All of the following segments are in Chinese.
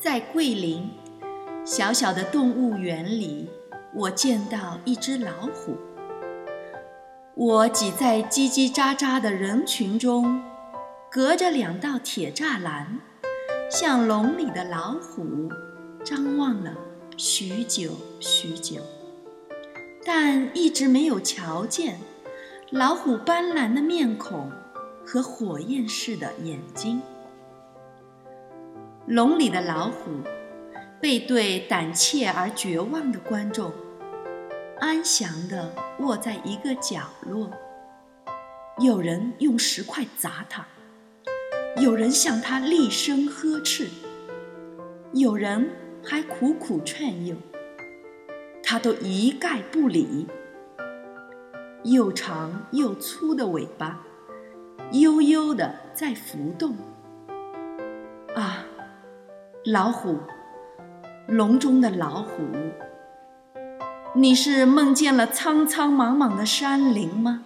在桂林小小的动物园里，我见到一只老虎。我挤在叽叽喳喳的人群中，隔着两道铁栅栏，向笼里的老虎张望了许久许久，但一直没有瞧见老虎斑斓的面孔和火焰似的眼睛。笼里的老虎背对胆怯而绝望的观众，安详地卧在一个角落。有人用石块砸它，有人向它厉声呵斥，有人还苦苦劝诱，它都一概不理。又长又粗的尾巴悠悠地在浮动。啊！老虎，笼中的老虎，你是梦见了苍苍茫茫的山林吗？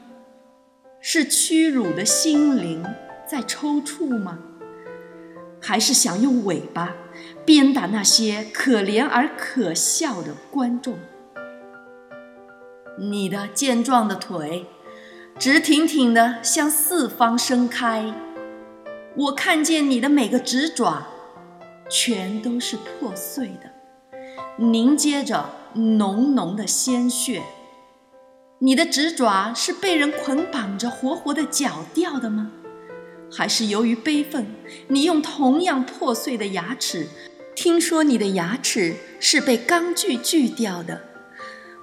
是屈辱的心灵在抽搐吗？还是想用尾巴鞭打那些可怜而可笑的观众？你的健壮的腿直挺挺地向四方伸开，我看见你的每个指爪。全都是破碎的，凝结着浓浓的鲜血。你的指爪是被人捆绑着活活的绞掉的吗？还是由于悲愤，你用同样破碎的牙齿？听说你的牙齿是被钢锯锯掉的，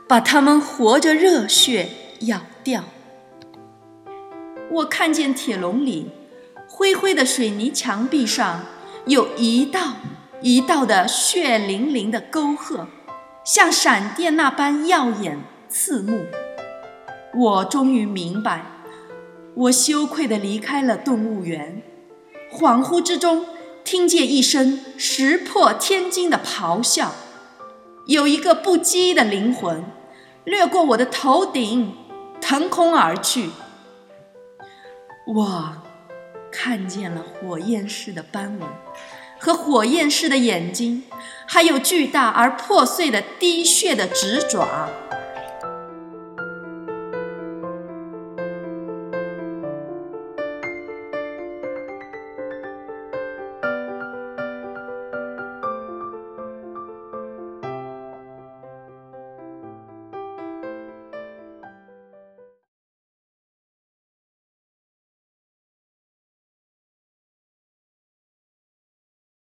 把它们活着热血咬掉。我看见铁笼里灰灰的水泥墙壁上。有一道一道的血淋淋的沟壑，像闪电那般耀眼刺目。我终于明白，我羞愧地离开了动物园，恍惚之中听见一声石破天惊的咆哮，有一个不羁的灵魂掠过我的头顶，腾空而去。我。看见了火焰似的斑纹，和火焰似的眼睛，还有巨大而破碎的滴血的指爪。